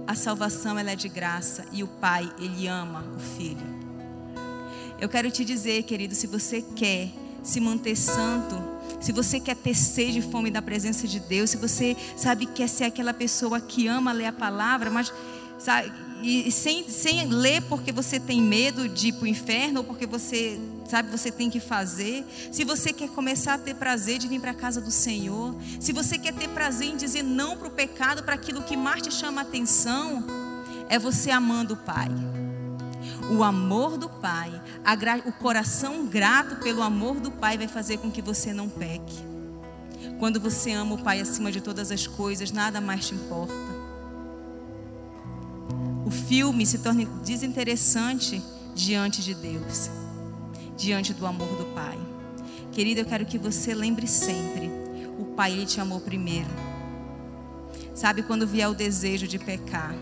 a salvação ela é de graça e o Pai, ele ama o filho. Eu quero te dizer, querido, se você quer se manter santo, se você quer ter sede e fome da presença de Deus, se você sabe quer ser aquela pessoa que ama ler a palavra, mas sabe, e sem, sem ler porque você tem medo de ir para o inferno ou porque você sabe você tem que fazer. Se você quer começar a ter prazer de vir para a casa do Senhor, se você quer ter prazer em dizer não para o pecado, para aquilo que mais te chama a atenção, é você amando o Pai. O amor do Pai, o coração grato pelo amor do Pai vai fazer com que você não peque. Quando você ama o Pai acima de todas as coisas, nada mais te importa filme se torne desinteressante diante de Deus, diante do amor do Pai. Querida, eu quero que você lembre sempre: o Pai, Ele te amou primeiro. Sabe, quando vier o desejo de pecar,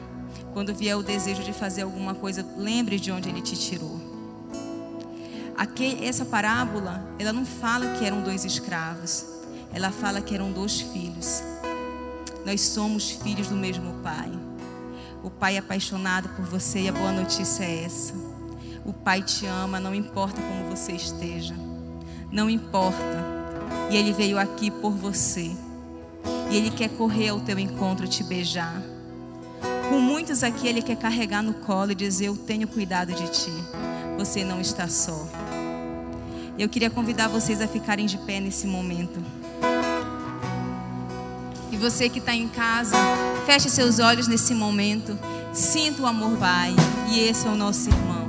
quando vier o desejo de fazer alguma coisa, lembre de onde Ele te tirou. Aqui, essa parábola, ela não fala que eram dois escravos, ela fala que eram dois filhos. Nós somos filhos do mesmo Pai. O Pai é apaixonado por você e a boa notícia é essa. O Pai te ama, não importa como você esteja. Não importa. E Ele veio aqui por você. E Ele quer correr ao teu encontro te beijar. Com muitos aqui, Ele quer carregar no colo e dizer: Eu tenho cuidado de ti. Você não está só. Eu queria convidar vocês a ficarem de pé nesse momento. E você que está em casa, feche seus olhos nesse momento. Sinta o amor Pai. E esse é o nosso irmão.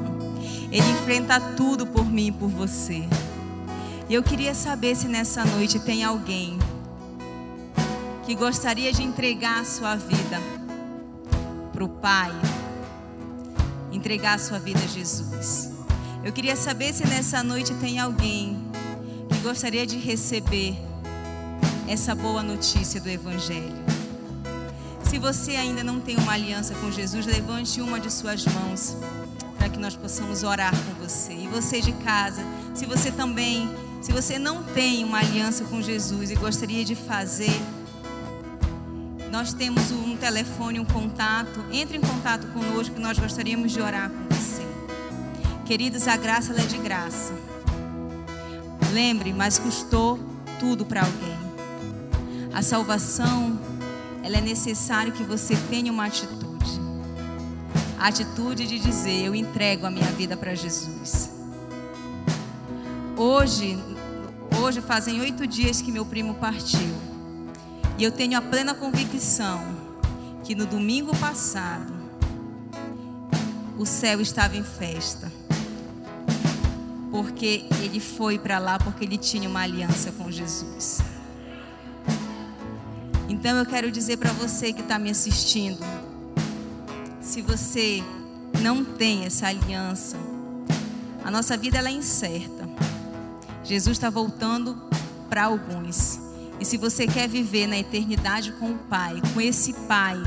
Ele enfrenta tudo por mim e por você. E eu queria saber se nessa noite tem alguém que gostaria de entregar a sua vida para o Pai, entregar a sua vida a Jesus. Eu queria saber se nessa noite tem alguém que gostaria de receber essa boa notícia do Evangelho. Se você ainda não tem uma aliança com Jesus, levante uma de suas mãos para que nós possamos orar com você. E você de casa, se você também, se você não tem uma aliança com Jesus e gostaria de fazer, nós temos um telefone, um contato. Entre em contato conosco nós gostaríamos de orar com você. Queridos, a graça é de graça. Lembre, mas custou tudo para alguém. A salvação, ela é necessário que você tenha uma atitude. A atitude de dizer: Eu entrego a minha vida para Jesus. Hoje, hoje fazem oito dias que meu primo partiu. E eu tenho a plena convicção que no domingo passado o céu estava em festa. Porque ele foi para lá porque ele tinha uma aliança com Jesus. Então eu quero dizer para você que está me assistindo: se você não tem essa aliança, a nossa vida ela é incerta. Jesus está voltando para alguns. E se você quer viver na eternidade com o Pai, com esse Pai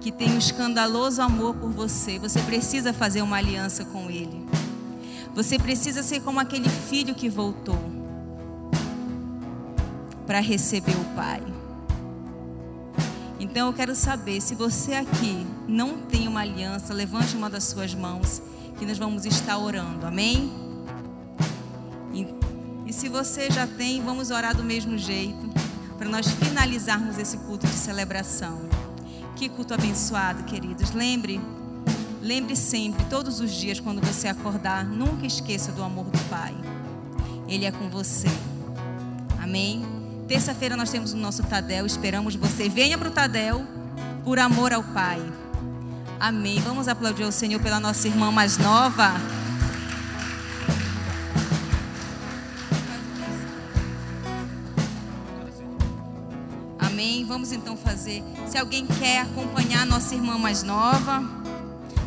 que tem um escandaloso amor por você, você precisa fazer uma aliança com Ele. Você precisa ser como aquele filho que voltou para receber o Pai. Então eu quero saber se você aqui não tem uma aliança, levante uma das suas mãos, que nós vamos estar orando. Amém? E, e se você já tem, vamos orar do mesmo jeito, para nós finalizarmos esse culto de celebração. Que culto abençoado, queridos. Lembre, lembre sempre, todos os dias, quando você acordar, nunca esqueça do amor do Pai. Ele é com você. Amém? Terça-feira nós temos o nosso Tadel, esperamos você. Venha para o Tadel por amor ao Pai. Amém. Vamos aplaudir o Senhor pela nossa irmã mais nova. Amém. Vamos então fazer. Se alguém quer acompanhar nossa irmã mais nova,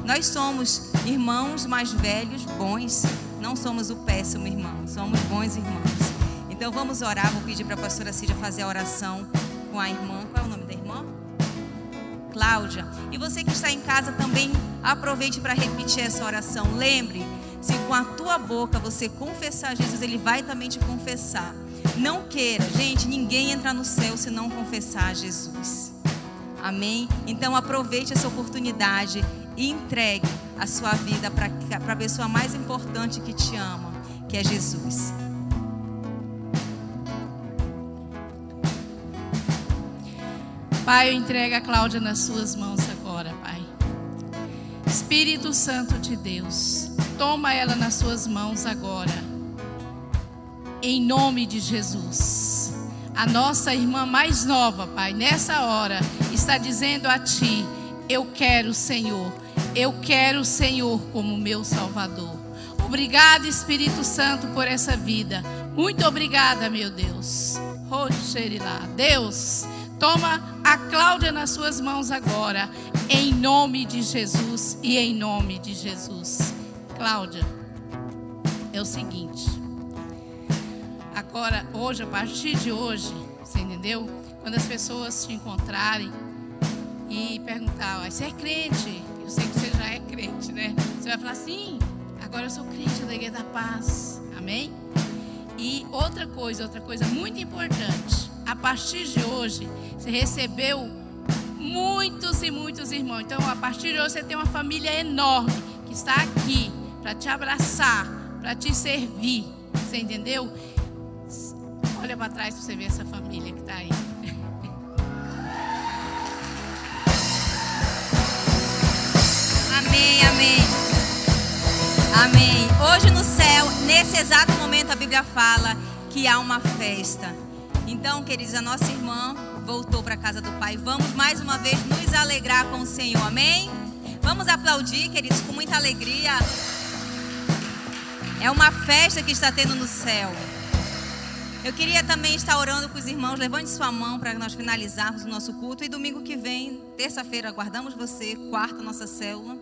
nós somos irmãos mais velhos, bons. Não somos o péssimo irmão, somos bons irmãos. Então vamos orar. Vou pedir para a pastora Cídia fazer a oração com a irmã. Qual é o nome da irmã? Cláudia. E você que está em casa também aproveite para repetir essa oração. Lembre, se com a tua boca você confessar Jesus, ele vai também te confessar. Não queira, gente, ninguém entra no céu se não confessar Jesus. Amém? Então aproveite essa oportunidade e entregue a sua vida para a pessoa mais importante que te ama, que é Jesus. Pai, eu entrego a Cláudia nas suas mãos agora, Pai. Espírito Santo de Deus, toma ela nas suas mãos agora. Em nome de Jesus. A nossa irmã mais nova, Pai, nessa hora, está dizendo a Ti: Eu quero o Senhor. Eu quero o Senhor como meu Salvador. Obrigada, Espírito Santo, por essa vida. Muito obrigada, meu Deus. Deus. Toma a Cláudia nas suas mãos agora, em nome de Jesus e em nome de Jesus. Cláudia, é o seguinte. Agora, hoje, a partir de hoje, você entendeu? Quando as pessoas te encontrarem e perguntar, você é crente? Eu sei que você já é crente, né? Você vai falar, sim, agora eu sou crente da Igreja da Paz. Amém? E outra coisa, outra coisa muito importante. A partir de hoje, você recebeu muitos e muitos irmãos. Então, a partir de hoje, você tem uma família enorme que está aqui para te abraçar, para te servir. Você entendeu? Olha para trás para você ver essa família que está aí. Amém, amém. Amém. Hoje no céu, nesse exato momento, a Bíblia fala que há uma festa. Então, queridos, a nossa irmã voltou para a casa do Pai. Vamos mais uma vez nos alegrar com o Senhor, amém? Vamos aplaudir, queridos, com muita alegria. É uma festa que está tendo no céu. Eu queria também estar orando com os irmãos. Levante sua mão para nós finalizarmos o nosso culto. E domingo que vem, terça-feira, aguardamos você. Quarta, nossa célula.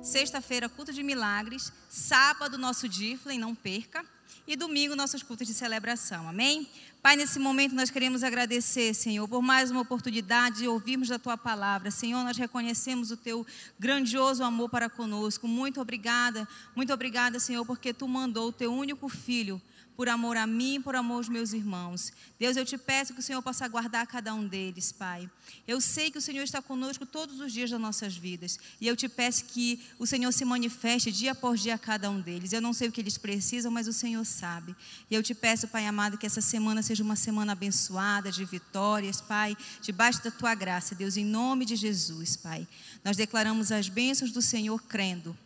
Sexta-feira, culto de milagres. Sábado, nosso Diflem, não perca. E domingo, nossos cultos de celebração. Amém? Pai, nesse momento nós queremos agradecer, Senhor, por mais uma oportunidade de ouvirmos da tua palavra. Senhor, nós reconhecemos o teu grandioso amor para conosco. Muito obrigada, muito obrigada, Senhor, porque tu mandou o teu único filho por amor a mim, por amor aos meus irmãos. Deus, eu te peço que o Senhor possa guardar cada um deles, Pai. Eu sei que o Senhor está conosco todos os dias das nossas vidas. E eu te peço que o Senhor se manifeste dia após dia a cada um deles. Eu não sei o que eles precisam, mas o Senhor sabe. E eu te peço, Pai amado, que essa semana seja uma semana abençoada, de vitórias, Pai, debaixo da tua graça, Deus, em nome de Jesus, Pai. Nós declaramos as bênçãos do Senhor crendo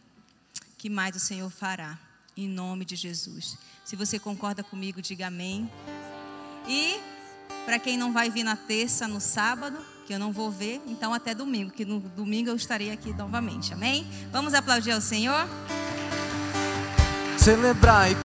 que mais o Senhor fará, em nome de Jesus. Se você concorda comigo, diga amém. E para quem não vai vir na terça, no sábado, que eu não vou ver, então até domingo, que no domingo eu estarei aqui novamente. Amém? Vamos aplaudir ao Senhor? Celebrar